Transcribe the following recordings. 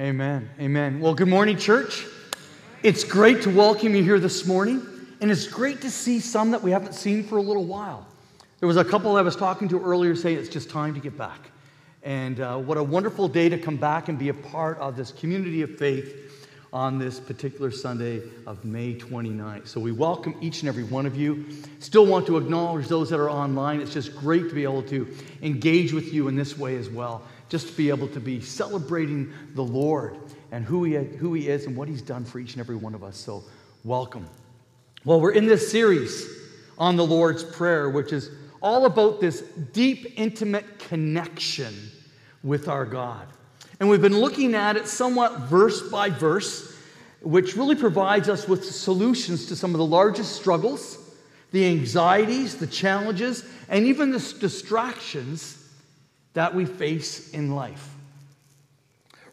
Amen. Amen. Well, good morning, church. It's great to welcome you here this morning, and it's great to see some that we haven't seen for a little while. There was a couple I was talking to earlier saying it's just time to get back. And uh, what a wonderful day to come back and be a part of this community of faith on this particular Sunday of May 29th. So we welcome each and every one of you. Still want to acknowledge those that are online. It's just great to be able to engage with you in this way as well just to be able to be celebrating the Lord and who he, who he is and what he's done for each and every one of us. So, welcome. Well, we're in this series on the Lord's Prayer, which is all about this deep, intimate connection with our God. And we've been looking at it somewhat verse by verse, which really provides us with solutions to some of the largest struggles, the anxieties, the challenges, and even the distractions that we face in life.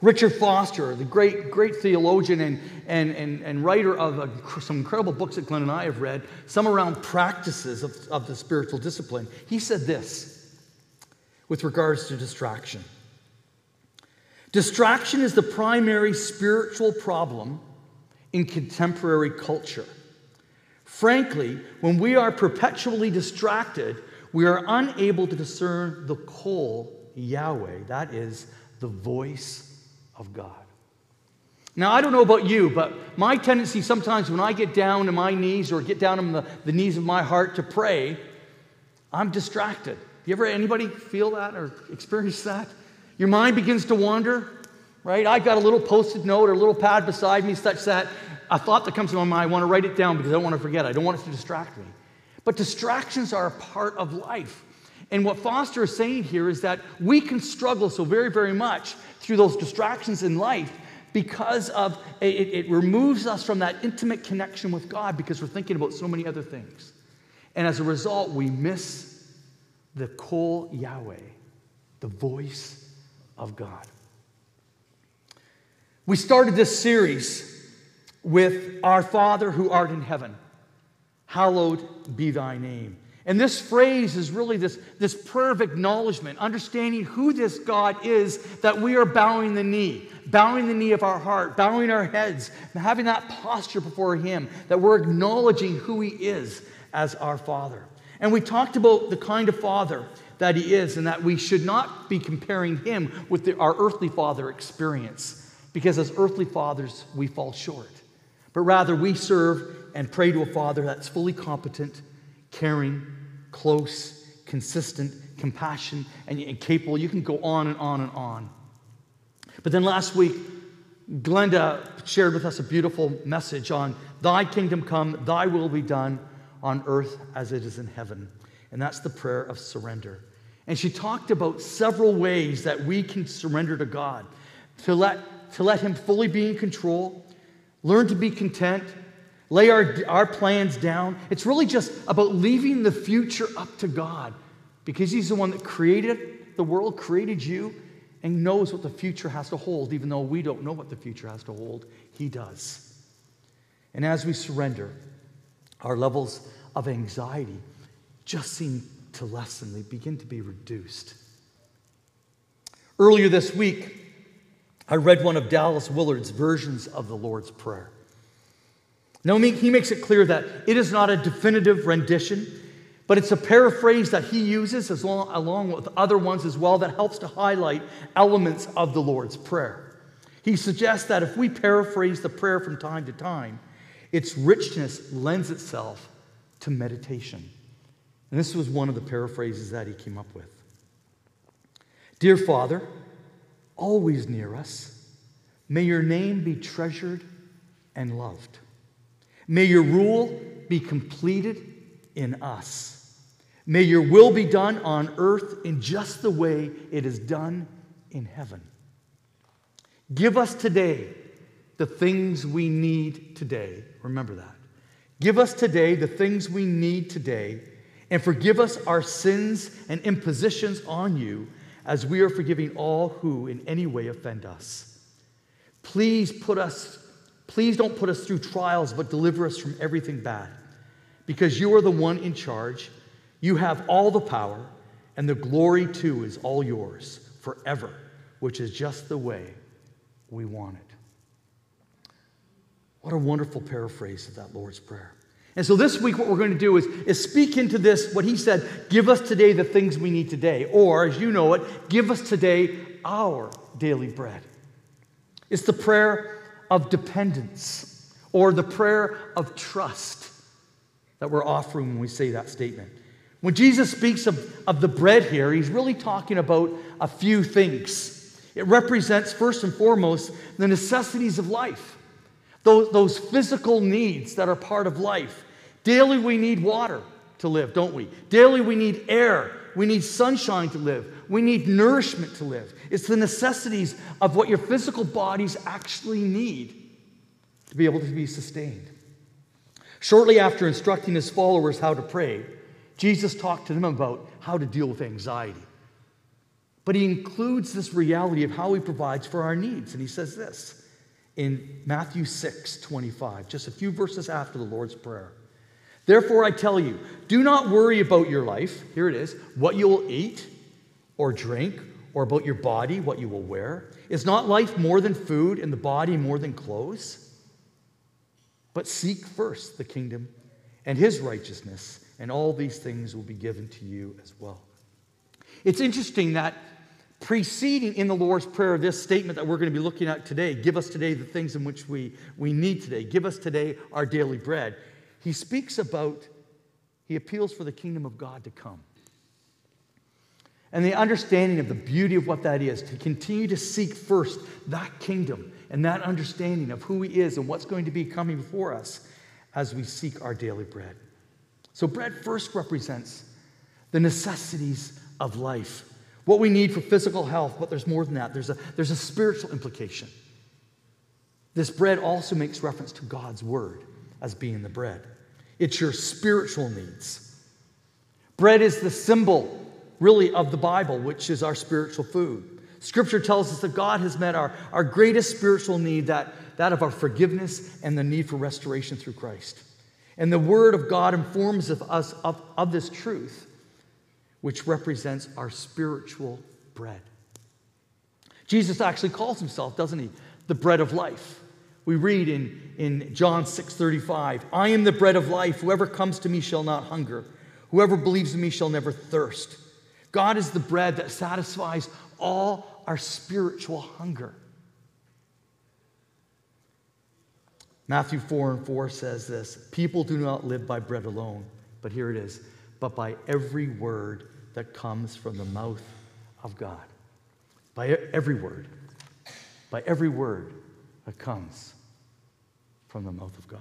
Richard Foster, the great, great theologian and, and, and, and writer of a, some incredible books that Glenn and I have read, some around practices of, of the spiritual discipline, he said this with regards to distraction. Distraction is the primary spiritual problem in contemporary culture. Frankly, when we are perpetually distracted, we are unable to discern the call Yahweh, that is the voice of God. Now, I don't know about you, but my tendency sometimes when I get down on my knees or get down on the, the knees of my heart to pray, I'm distracted. You ever, anybody feel that or experience that? Your mind begins to wander, right? I've got a little post it note or a little pad beside me such that a thought that comes to my mind, I want to write it down because I don't want to forget. I don't want it to distract me. But distractions are a part of life. And what Foster is saying here is that we can struggle so very, very much through those distractions in life because of it, it, removes us from that intimate connection with God because we're thinking about so many other things. And as a result, we miss the Kol Yahweh, the voice of God. We started this series with Our Father who art in heaven, hallowed be thy name. And this phrase is really this, this prayer of acknowledgement, understanding who this God is, that we are bowing the knee, bowing the knee of our heart, bowing our heads, having that posture before Him, that we're acknowledging who He is as our Father. And we talked about the kind of Father that He is, and that we should not be comparing Him with the, our earthly Father experience, because as earthly fathers, we fall short. But rather, we serve and pray to a Father that's fully competent, caring, close, consistent, compassion, and, and capable. You can go on and on and on. But then last week, Glenda shared with us a beautiful message on Thy kingdom come, Thy will be done on earth as it is in heaven. And that's the prayer of surrender. And she talked about several ways that we can surrender to God to let, to let Him fully be in control, learn to be content, lay our, our plans down. It's really just about leaving the future up to God because He's the one that created the world, created you, and knows what the future has to hold, even though we don't know what the future has to hold. He does. And as we surrender, our levels of anxiety just seem to lessen, they begin to be reduced. Earlier this week, I read one of Dallas Willard's versions of the Lord's Prayer. Now, he makes it clear that it is not a definitive rendition, but it's a paraphrase that he uses as long, along with other ones as well that helps to highlight elements of the Lord's Prayer. He suggests that if we paraphrase the prayer from time to time, its richness lends itself to meditation. And this was one of the paraphrases that he came up with. Dear Father, always near us, may your name be treasured and loved. May your rule be completed in us. May your will be done on earth in just the way it is done in heaven. Give us today the things we need today. Remember that. Give us today the things we need today, and forgive us our sins and impositions on you as we are forgiving all who in any way offend us. Please put us Please don't put us through trials, but deliver us from everything bad. Because you are the one in charge. You have all the power, and the glory too is all yours forever, which is just the way we want it. What a wonderful paraphrase of that Lord's Prayer. And so this week, what we're going to do is, is speak into this, what he said, give us today the things we need today. Or, as you know it, give us today our daily bread. It's the prayer of dependence or the prayer of trust that we're offering when we say that statement. When Jesus speaks of, of the bread here, he's really talking about a few things. It represents, first and foremost, the necessities of life, those, those physical needs that are part of life. Daily, we need water to live, don't we? Daily, we need air. We need sunshine to live. We need nourishment to live. It's the necessities of what your physical bodies actually need to be able to be sustained. Shortly after instructing his followers how to pray, Jesus talked to them about how to deal with anxiety. But he includes this reality of how he provides for our needs. And he says this in Matthew 6 25, just a few verses after the Lord's Prayer. Therefore, I tell you, do not worry about your life. Here it is what you will eat or drink, or about your body, what you will wear. Is not life more than food, and the body more than clothes? But seek first the kingdom and his righteousness, and all these things will be given to you as well. It's interesting that preceding in the Lord's Prayer this statement that we're going to be looking at today give us today the things in which we, we need today, give us today our daily bread. He speaks about, he appeals for the kingdom of God to come. And the understanding of the beauty of what that is, to continue to seek first that kingdom and that understanding of who He is and what's going to be coming before us as we seek our daily bread. So, bread first represents the necessities of life, what we need for physical health, but there's more than that. There's a, there's a spiritual implication. This bread also makes reference to God's word as being the bread. It's your spiritual needs. Bread is the symbol, really, of the Bible, which is our spiritual food. Scripture tells us that God has met our, our greatest spiritual need, that, that of our forgiveness and the need for restoration through Christ. And the Word of God informs of us of, of this truth, which represents our spiritual bread. Jesus actually calls himself, doesn't he, the bread of life. We read in, in John 6:35, I am the bread of life. Whoever comes to me shall not hunger. Whoever believes in me shall never thirst. God is the bread that satisfies all our spiritual hunger. Matthew 4 and 4 says this People do not live by bread alone, but here it is, but by every word that comes from the mouth of God. By every word. By every word that comes from the mouth of God.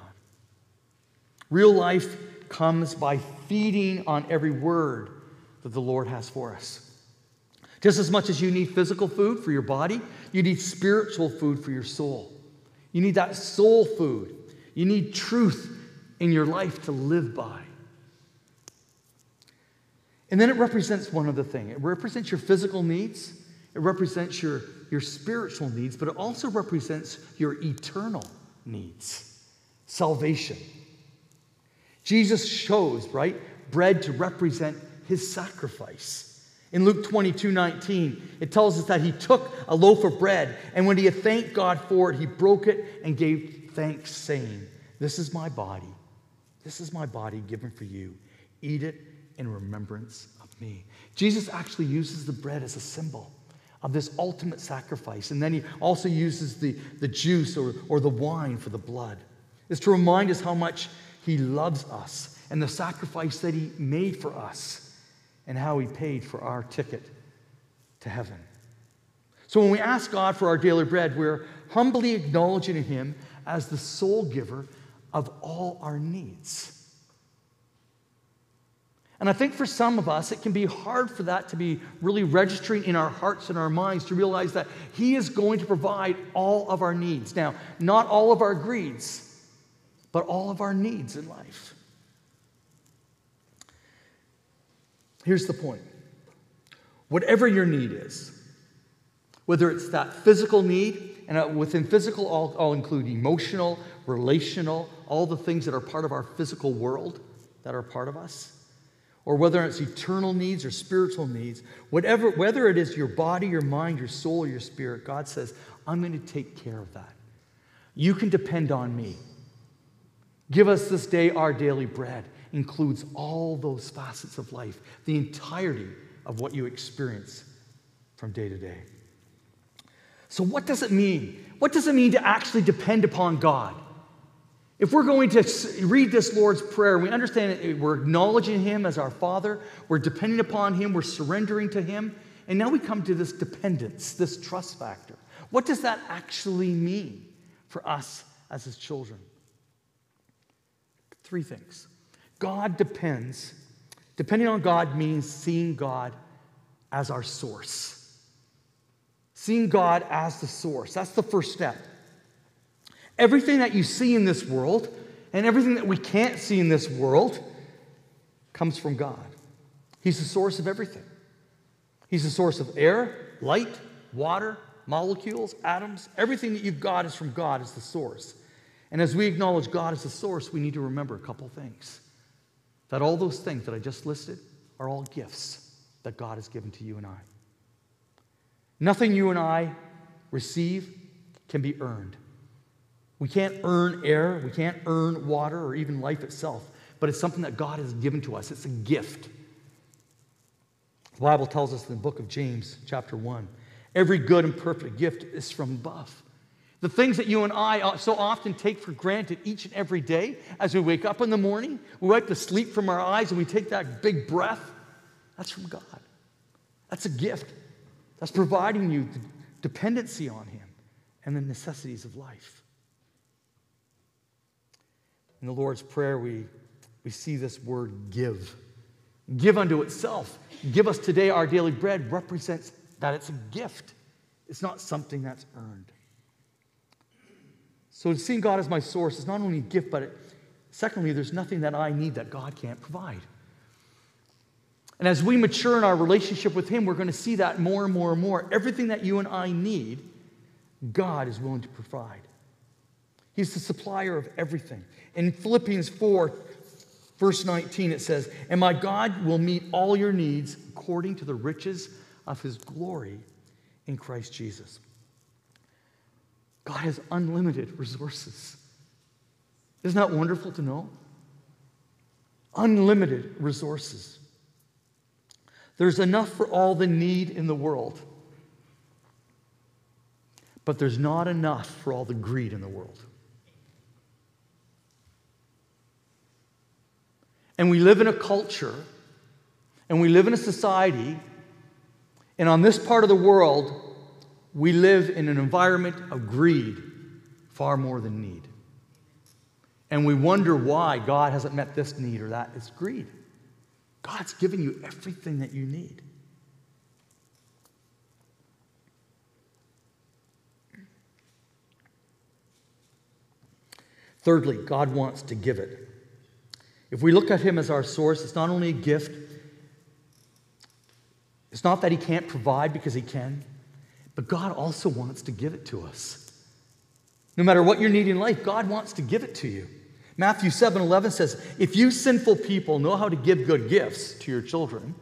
Real life comes by feeding on every word that the Lord has for us. Just as much as you need physical food for your body, you need spiritual food for your soul. You need that soul food. You need truth in your life to live by. And then it represents one other thing it represents your physical needs, it represents your, your spiritual needs, but it also represents your eternal needs salvation. Jesus shows, right, bread to represent his sacrifice. In Luke 22 19, it tells us that he took a loaf of bread, and when he had thanked God for it, he broke it and gave thanks, saying, This is my body. This is my body given for you. Eat it in remembrance of me. Jesus actually uses the bread as a symbol of this ultimate sacrifice. And then he also uses the, the juice or, or the wine for the blood. It's to remind us how much he loves us and the sacrifice that he made for us and how he paid for our ticket to heaven. So when we ask God for our daily bread, we're humbly acknowledging him as the sole giver of all our needs. And I think for some of us, it can be hard for that to be really registering in our hearts and our minds to realize that He is going to provide all of our needs. Now, not all of our greeds, but all of our needs in life. Here's the point whatever your need is, whether it's that physical need, and uh, within physical, I'll, I'll include emotional, relational, all the things that are part of our physical world that are part of us or whether it's eternal needs or spiritual needs, whatever, whether it is your body, your mind, your soul, your spirit, God says, I'm going to take care of that. You can depend on me. Give us this day our daily bread includes all those facets of life, the entirety of what you experience from day to day. So, what does it mean? What does it mean to actually depend upon God? If we're going to read this Lord's Prayer, we understand we're acknowledging Him as our Father, we're depending upon Him, we're surrendering to Him, and now we come to this dependence, this trust factor. What does that actually mean for us as His children? Three things. God depends, depending on God means seeing God as our source. Seeing God as the source. That's the first step. Everything that you see in this world and everything that we can't see in this world comes from God. He's the source of everything. He's the source of air, light, water, molecules, atoms. Everything that you've got is from God as the source. And as we acknowledge God as the source, we need to remember a couple things. That all those things that I just listed are all gifts that God has given to you and I. Nothing you and I receive can be earned. We can't earn air, we can't earn water, or even life itself, but it's something that God has given to us. It's a gift. The Bible tells us in the book of James, chapter 1, every good and perfect gift is from above. The things that you and I so often take for granted each and every day as we wake up in the morning, we wipe the sleep from our eyes and we take that big breath, that's from God. That's a gift. That's providing you the dependency on Him and the necessities of life. In the Lord's Prayer, we, we see this word give. Give unto itself. Give us today our daily bread represents that it's a gift, it's not something that's earned. So, seeing God as my source is not only a gift, but it, secondly, there's nothing that I need that God can't provide. And as we mature in our relationship with Him, we're going to see that more and more and more. Everything that you and I need, God is willing to provide. He's the supplier of everything. In Philippians 4, verse 19, it says, And my God will meet all your needs according to the riches of his glory in Christ Jesus. God has unlimited resources. Isn't that wonderful to know? Unlimited resources. There's enough for all the need in the world, but there's not enough for all the greed in the world. And we live in a culture and we live in a society, and on this part of the world, we live in an environment of greed far more than need. And we wonder why God hasn't met this need or that. It's greed. God's given you everything that you need. Thirdly, God wants to give it. If we look at him as our source, it's not only a gift, it's not that he can't provide because he can, but God also wants to give it to us. No matter what you need in life, God wants to give it to you. Matthew 7 11 says, If you sinful people know how to give good gifts to your children,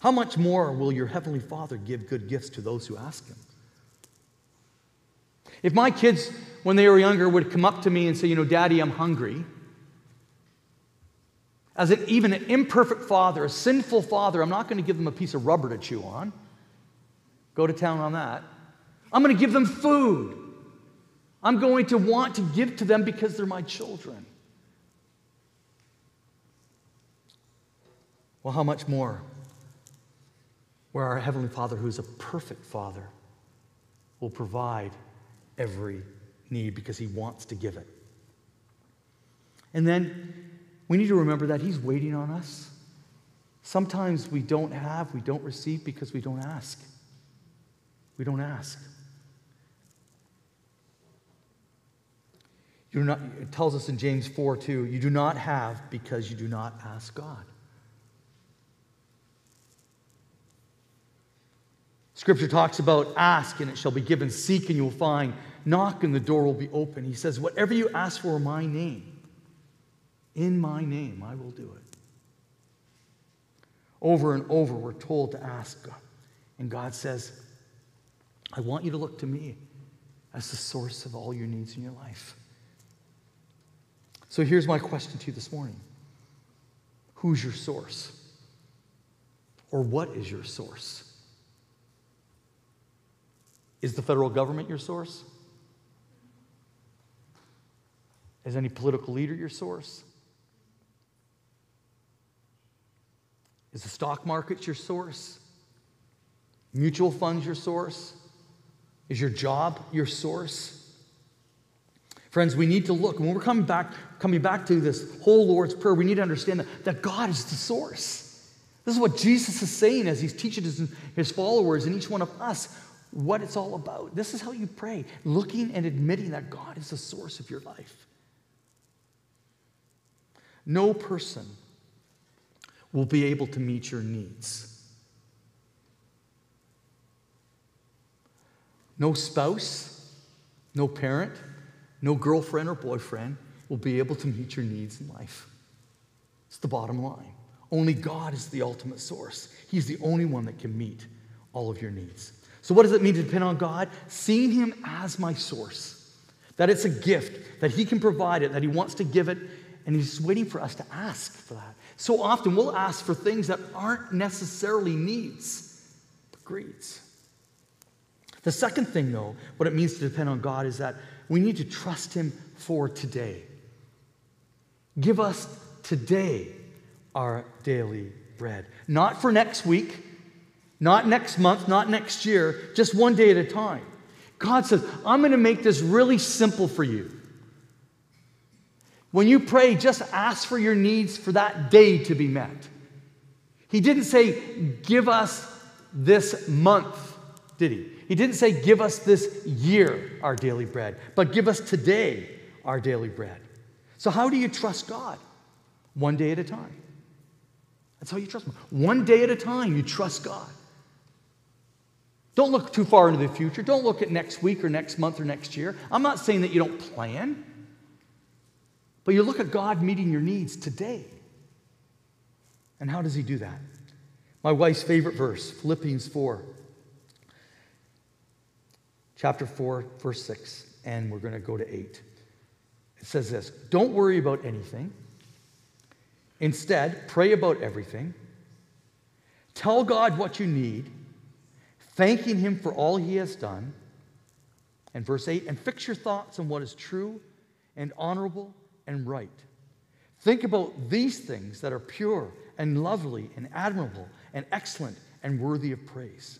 how much more will your heavenly Father give good gifts to those who ask him? If my kids, when they were younger, would come up to me and say, You know, Daddy, I'm hungry, as an, even an imperfect father, a sinful father, I'm not going to give them a piece of rubber to chew on. Go to town on that. I'm going to give them food. I'm going to want to give to them because they're my children. Well, how much more? Where our Heavenly Father, who is a perfect Father, will provide every need because He wants to give it. And then we need to remember that He's waiting on us. Sometimes we don't have, we don't receive because we don't ask. We don't ask. You not, it tells us in James 4 2, you do not have because you do not ask God. Scripture talks about ask and it shall be given, seek and you will find, knock and the door will be open. He says, Whatever you ask for in my name, in my name, I will do it. Over and over, we're told to ask God. And God says, I want you to look to me as the source of all your needs in your life. So here's my question to you this morning Who's your source? Or what is your source? Is the federal government your source? Is any political leader your source? Is the stock market your source? Mutual funds your source? Is your job your source? Friends, we need to look. When we're coming back, coming back to this whole Lord's Prayer, we need to understand that, that God is the source. This is what Jesus is saying as he's teaching his, his followers and each one of us what it's all about. This is how you pray, looking and admitting that God is the source of your life. No person will be able to meet your needs. No spouse, no parent, no girlfriend or boyfriend will be able to meet your needs in life. It's the bottom line. Only God is the ultimate source. He's the only one that can meet all of your needs. So, what does it mean to depend on God? Seeing Him as my source, that it's a gift, that He can provide it, that He wants to give it, and He's waiting for us to ask for that. So often we'll ask for things that aren't necessarily needs, but greeds. The second thing, though, what it means to depend on God is that we need to trust Him for today. Give us today our daily bread. Not for next week, not next month, not next year, just one day at a time. God says, I'm going to make this really simple for you. When you pray, just ask for your needs for that day to be met. He didn't say, Give us this month, did he? He didn't say, Give us this year our daily bread, but give us today our daily bread. So, how do you trust God? One day at a time. That's how you trust Him. One day at a time, you trust God. Don't look too far into the future. Don't look at next week or next month or next year. I'm not saying that you don't plan, but you look at God meeting your needs today. And how does He do that? My wife's favorite verse, Philippians 4 chapter 4, verse 6, and we're going to go to 8. It says this Don't worry about anything. Instead, pray about everything. Tell God what you need, thanking Him for all He has done. And verse 8, and fix your thoughts on what is true and honorable and right. Think about these things that are pure and lovely and admirable and excellent and worthy of praise.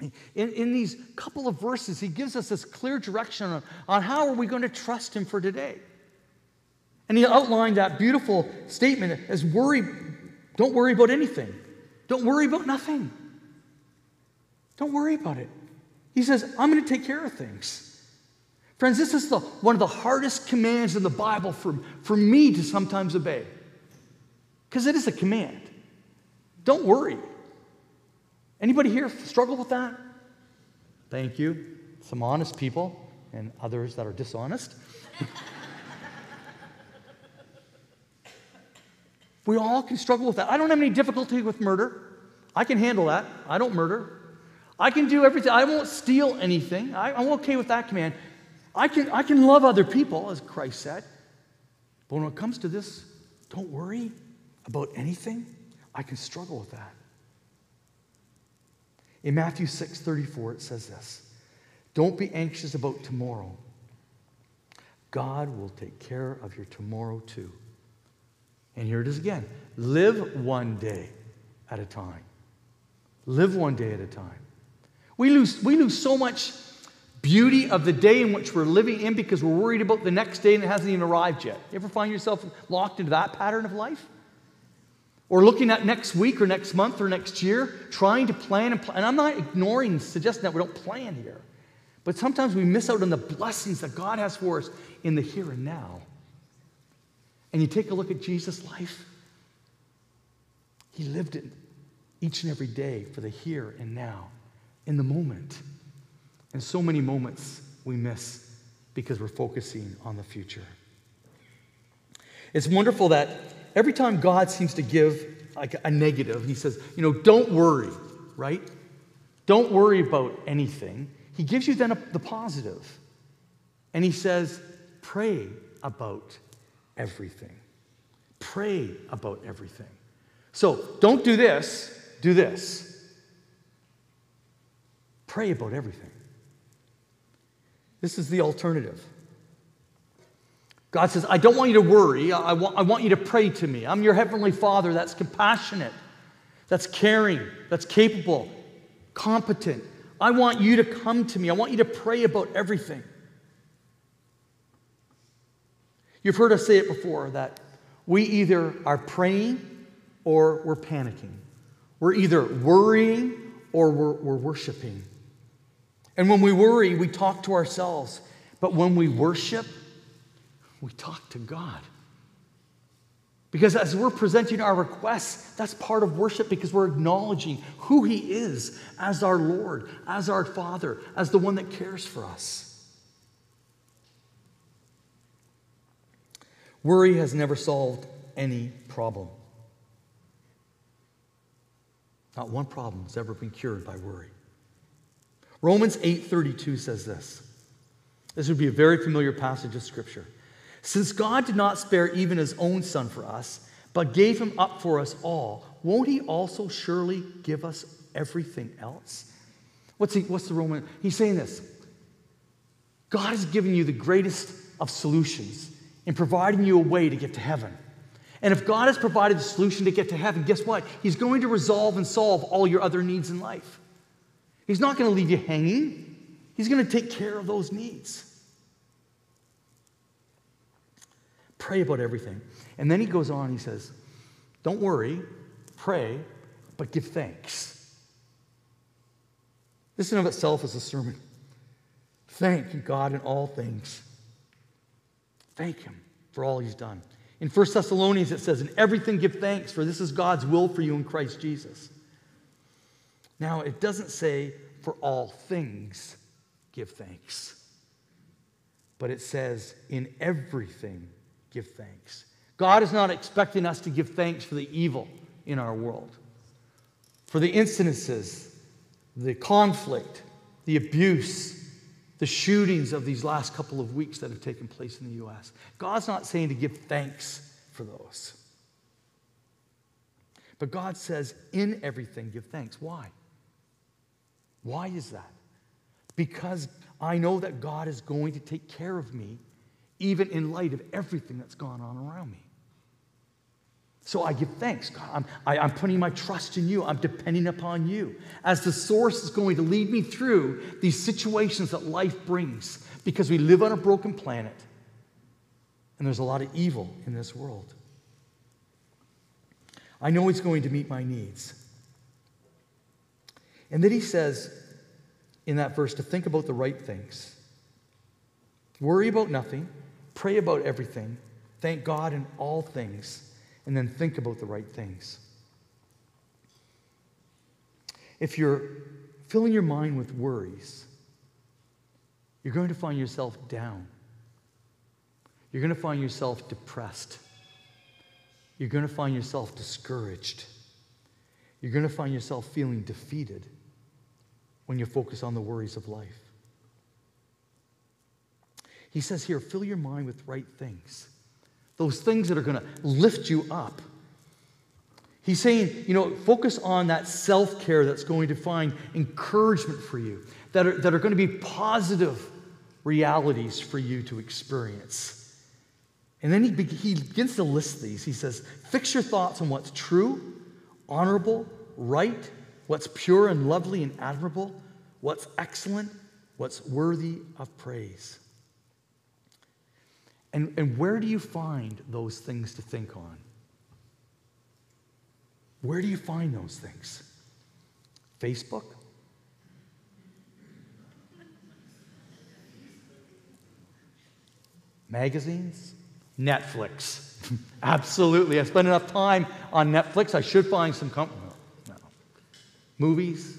In, in these couple of verses, he gives us this clear direction on, on how are we going to trust him for today. And he outlined that beautiful statement as worry, don't worry about anything. Don't worry about nothing. Don't worry about it. He says, I'm going to take care of things. Friends, this is the, one of the hardest commands in the Bible for, for me to sometimes obey. Because it is a command. Don't worry. Anybody here struggle with that? Thank you. Some honest people and others that are dishonest. we all can struggle with that. I don't have any difficulty with murder. I can handle that. I don't murder. I can do everything. I won't steal anything. I, am okay with that command. I can, I can love other people, as Christ said. But when it comes to this, don't worry about anything. I can struggle with that. In Matthew 6 34, it says this Don't be anxious about tomorrow. God will take care of your tomorrow too. And here it is again live one day at a time. Live one day at a time. We lose, we lose so much beauty of the day in which we're living in because we're worried about the next day and it hasn't even arrived yet. You ever find yourself locked into that pattern of life? Or looking at next week or next month or next year, trying to plan and plan. And I'm not ignoring, suggesting that we don't plan here. But sometimes we miss out on the blessings that God has for us in the here and now. And you take a look at Jesus' life, he lived it each and every day for the here and now, in the moment. And so many moments we miss because we're focusing on the future. It's wonderful that Every time God seems to give like a negative. He says, you know, don't worry, right? Don't worry about anything. He gives you then a, the positive. And he says, pray about everything. Pray about everything. So don't do this, do this. Pray about everything. This is the alternative. God says, I don't want you to worry. I want, I want you to pray to me. I'm your heavenly Father that's compassionate, that's caring, that's capable, competent. I want you to come to me. I want you to pray about everything. You've heard us say it before that we either are praying or we're panicking. We're either worrying or we're, we're worshiping. And when we worry, we talk to ourselves. But when we worship, we talk to God. Because as we're presenting our requests, that's part of worship because we're acknowledging who He is as our Lord, as our Father, as the one that cares for us. Worry has never solved any problem. Not one problem has ever been cured by worry. Romans 8:32 says this. This would be a very familiar passage of scripture. Since God did not spare even his own son for us, but gave him up for us all, won't he also surely give us everything else? What's, he, what's the Roman? He's saying this God has given you the greatest of solutions in providing you a way to get to heaven. And if God has provided the solution to get to heaven, guess what? He's going to resolve and solve all your other needs in life. He's not going to leave you hanging, He's going to take care of those needs. Pray about everything. And then he goes on, he says, Don't worry, pray, but give thanks. This in of itself is a sermon. Thank God in all things. Thank Him for all He's done. In 1 Thessalonians, it says, In everything give thanks, for this is God's will for you in Christ Jesus. Now, it doesn't say, For all things give thanks, but it says, In everything give thanks. God is not expecting us to give thanks for the evil in our world, for the incidences, the conflict, the abuse, the shootings of these last couple of weeks that have taken place in the U.S. God's not saying to give thanks for those. But God says, in everything, give thanks. Why? Why is that? Because I know that God is going to take care of me even in light of everything that's gone on around me. So I give thanks. God, I'm, I, am i am putting my trust in you. I'm depending upon you as the source is going to lead me through these situations that life brings because we live on a broken planet and there's a lot of evil in this world. I know He's going to meet my needs. And then He says in that verse to think about the right things. Worry about nothing Pray about everything. Thank God in all things. And then think about the right things. If you're filling your mind with worries, you're going to find yourself down. You're going to find yourself depressed. You're going to find yourself discouraged. You're going to find yourself feeling defeated when you focus on the worries of life. He says here, fill your mind with right things, those things that are going to lift you up. He's saying, you know, focus on that self care that's going to find encouragement for you, that are, that are going to be positive realities for you to experience. And then he, he begins to list these. He says, fix your thoughts on what's true, honorable, right, what's pure and lovely and admirable, what's excellent, what's worthy of praise. And, and where do you find those things to think on? Where do you find those things? Facebook? Magazines? Netflix. Absolutely. I spend enough time on Netflix. I should find some company. No. no. Movies?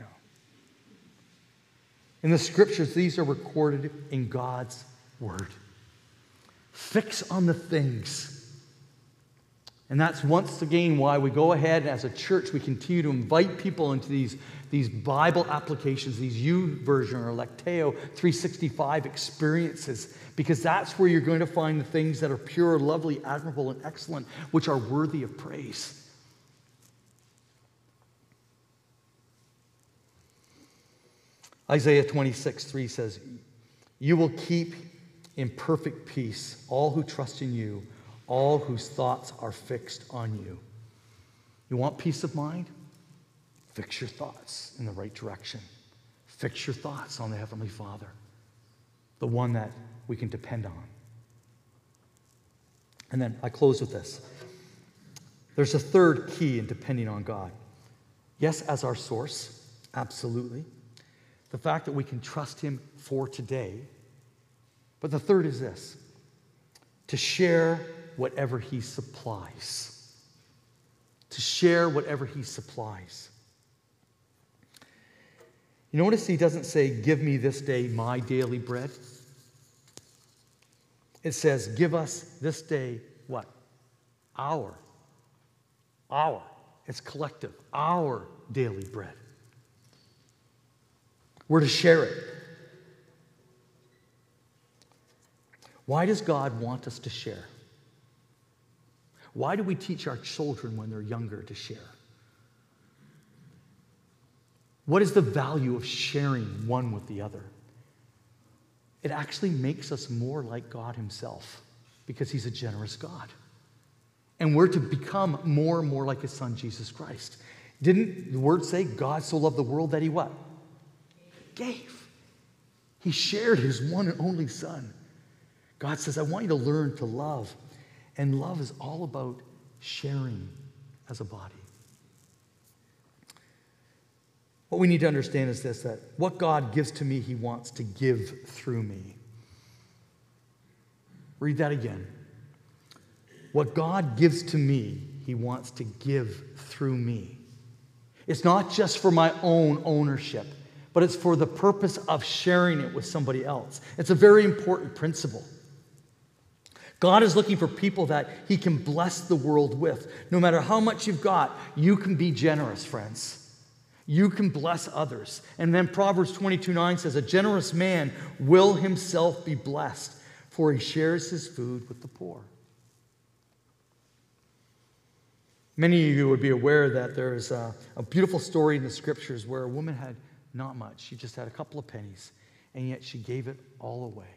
No. In the scriptures, these are recorded in God's Word. Fix on the things. And that's once again why we go ahead as a church, we continue to invite people into these, these Bible applications, these YouVersion or Lectio 365 experiences, because that's where you're going to find the things that are pure, lovely, admirable, and excellent, which are worthy of praise. Isaiah 26, 3 says, You will keep in perfect peace all who trust in you, all whose thoughts are fixed on you. You want peace of mind? Fix your thoughts in the right direction. Fix your thoughts on the Heavenly Father, the one that we can depend on. And then I close with this. There's a third key in depending on God. Yes, as our source, absolutely the fact that we can trust Him for today. But the third is this to share whatever He supplies. To share whatever He supplies. You notice He doesn't say, Give me this day my daily bread. It says, Give us this day what? Our. Our. It's collective. Our daily bread. We're to share it. Why does God want us to share? Why do we teach our children when they're younger to share? What is the value of sharing one with the other? It actually makes us more like God Himself because He's a generous God. And we're to become more and more like His Son, Jesus Christ. Didn't the word say God so loved the world that He what? gave. He shared his one and only son. God says, I want you to learn to love. And love is all about sharing as a body. What we need to understand is this that what God gives to me, he wants to give through me. Read that again. What God gives to me, he wants to give through me. It's not just for my own ownership but it's for the purpose of sharing it with somebody else. It's a very important principle. God is looking for people that He can bless the world with. No matter how much you've got, you can be generous, friends. You can bless others. And then Proverbs 22 9 says, A generous man will himself be blessed, for he shares his food with the poor. Many of you would be aware that there's a, a beautiful story in the scriptures where a woman had not much. She just had a couple of pennies, and yet she gave it all away.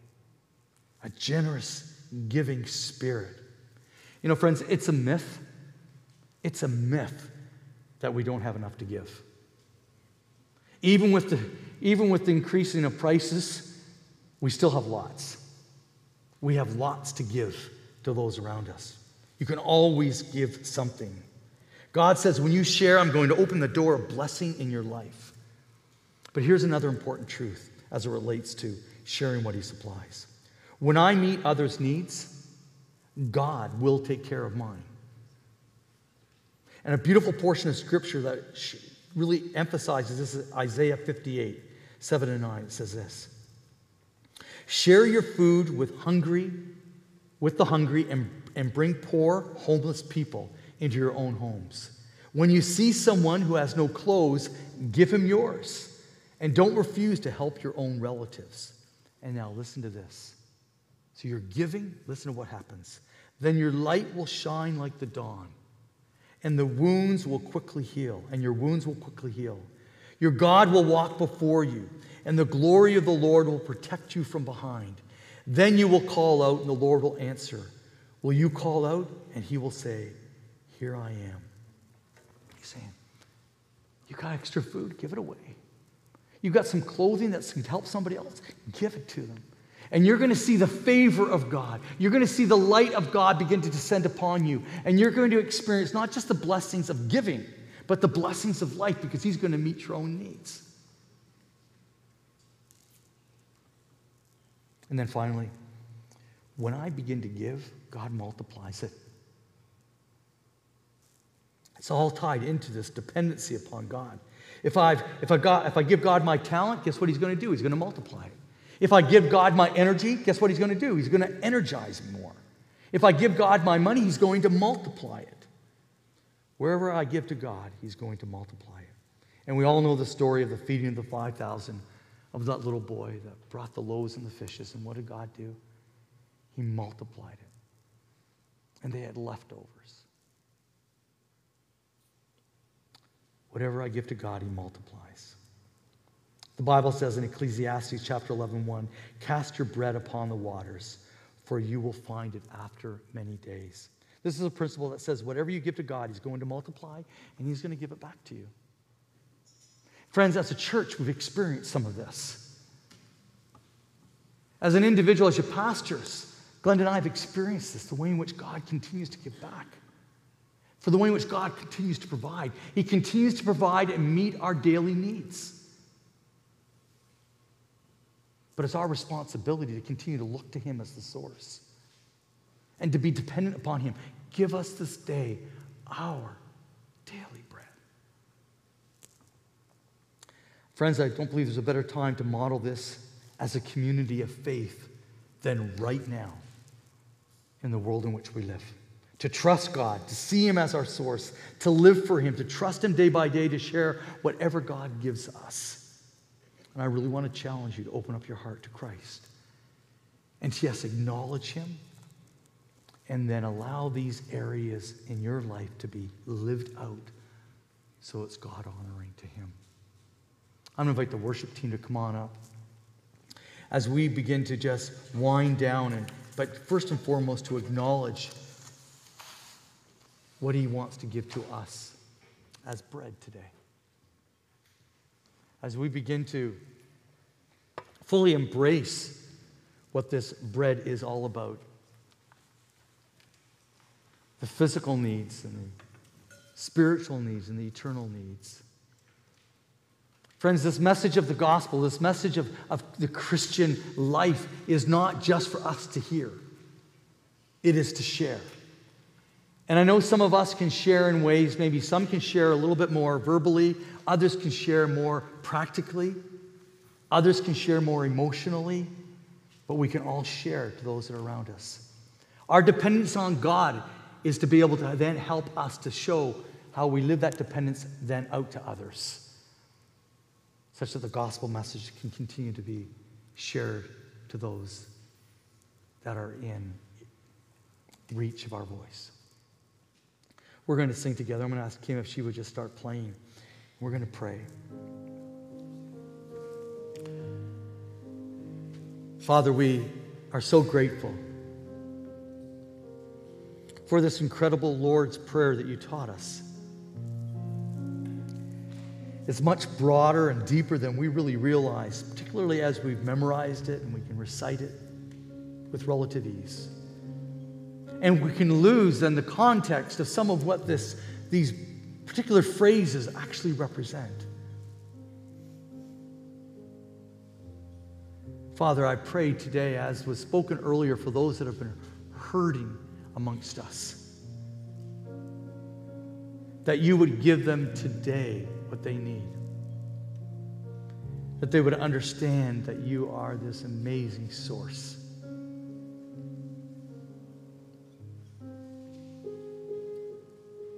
A generous, giving spirit. You know, friends, it's a myth. It's a myth that we don't have enough to give. Even with the, even with the increasing of prices, we still have lots. We have lots to give to those around us. You can always give something. God says, when you share, I'm going to open the door of blessing in your life. But here's another important truth as it relates to sharing what He supplies. When I meet others' needs, God will take care of mine. And a beautiful portion of Scripture that really emphasizes this is Isaiah 58, 7 and 9. It says this Share your food with hungry, with the hungry, and, and bring poor, homeless people into your own homes. When you see someone who has no clothes, give him yours. And don't refuse to help your own relatives. And now listen to this. So you're giving, listen to what happens. Then your light will shine like the dawn, and the wounds will quickly heal, and your wounds will quickly heal. Your God will walk before you, and the glory of the Lord will protect you from behind. Then you will call out, and the Lord will answer. Will you call out? And he will say, Here I am. He's saying, You got extra food? Give it away. You've got some clothing that can help somebody else, give it to them. And you're going to see the favor of God. You're going to see the light of God begin to descend upon you. And you're going to experience not just the blessings of giving, but the blessings of life because He's going to meet your own needs. And then finally, when I begin to give, God multiplies it. It's all tied into this dependency upon God. If, I've, if, I got, if I give God my talent, guess what He's going to do? He's going to multiply it. If I give God my energy, guess what He's going to do? He's going to energize me more. If I give God my money, He's going to multiply it. Wherever I give to God, He's going to multiply it. And we all know the story of the feeding of the 5,000 of that little boy that brought the loaves and the fishes. And what did God do? He multiplied it. And they had leftovers. Whatever I give to God, He multiplies. The Bible says in Ecclesiastes chapter 11, 1, cast your bread upon the waters, for you will find it after many days. This is a principle that says whatever you give to God, He's going to multiply and He's going to give it back to you. Friends, as a church, we've experienced some of this. As an individual, as your pastors, Glenn and I have experienced this the way in which God continues to give back, for the way in which God continues to provide. He continues to provide and meet our daily needs. But it's our responsibility to continue to look to Him as the source and to be dependent upon Him. Give us this day our daily bread. Friends, I don't believe there's a better time to model this as a community of faith than right now in the world in which we live. To trust God, to see Him as our source, to live for Him, to trust Him day by day, to share whatever God gives us. And I really want to challenge you to open up your heart to Christ. And yes, acknowledge Him, and then allow these areas in your life to be lived out so it's God honoring to Him. I'm going to invite the worship team to come on up as we begin to just wind down and but first and foremost to acknowledge what he wants to give to us as bread today. As we begin to fully embrace what this bread is all about the physical needs and the spiritual needs and the eternal needs. Friends, this message of the gospel, this message of, of the Christian life is not just for us to hear, it is to share. And I know some of us can share in ways, maybe some can share a little bit more verbally, others can share more practically, others can share more emotionally, but we can all share to those that are around us. Our dependence on God is to be able to then help us to show how we live that dependence then out to others such that the gospel message can continue to be shared to those that are in reach of our voice. We're going to sing together. I'm going to ask Kim if she would just start playing. We're going to pray. Father, we are so grateful for this incredible Lord's Prayer that you taught us. It's much broader and deeper than we really realize, particularly as we've memorized it and we can recite it with relative ease. And we can lose then the context of some of what this, these particular phrases actually represent. Father, I pray today, as was spoken earlier, for those that have been hurting amongst us, that you would give them today what they need. That they would understand that you are this amazing source.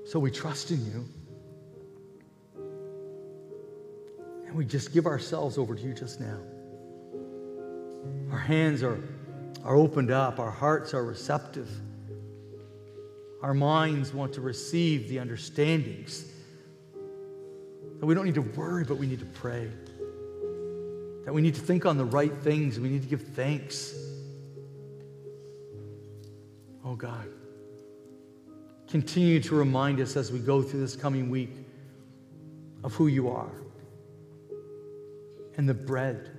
So we trust in you. And we just give ourselves over to you just now. Our hands are, are opened up, our hearts are receptive. Our minds want to receive the understandings that we don't need to worry, but we need to pray. That we need to think on the right things. We need to give thanks. Oh God, continue to remind us as we go through this coming week of who you are and the bread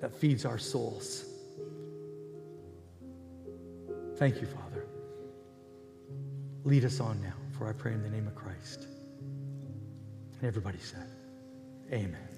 that feeds our souls. Thank you, Father. Lead us on now, for I pray in the name of Christ. And everybody said, Amen.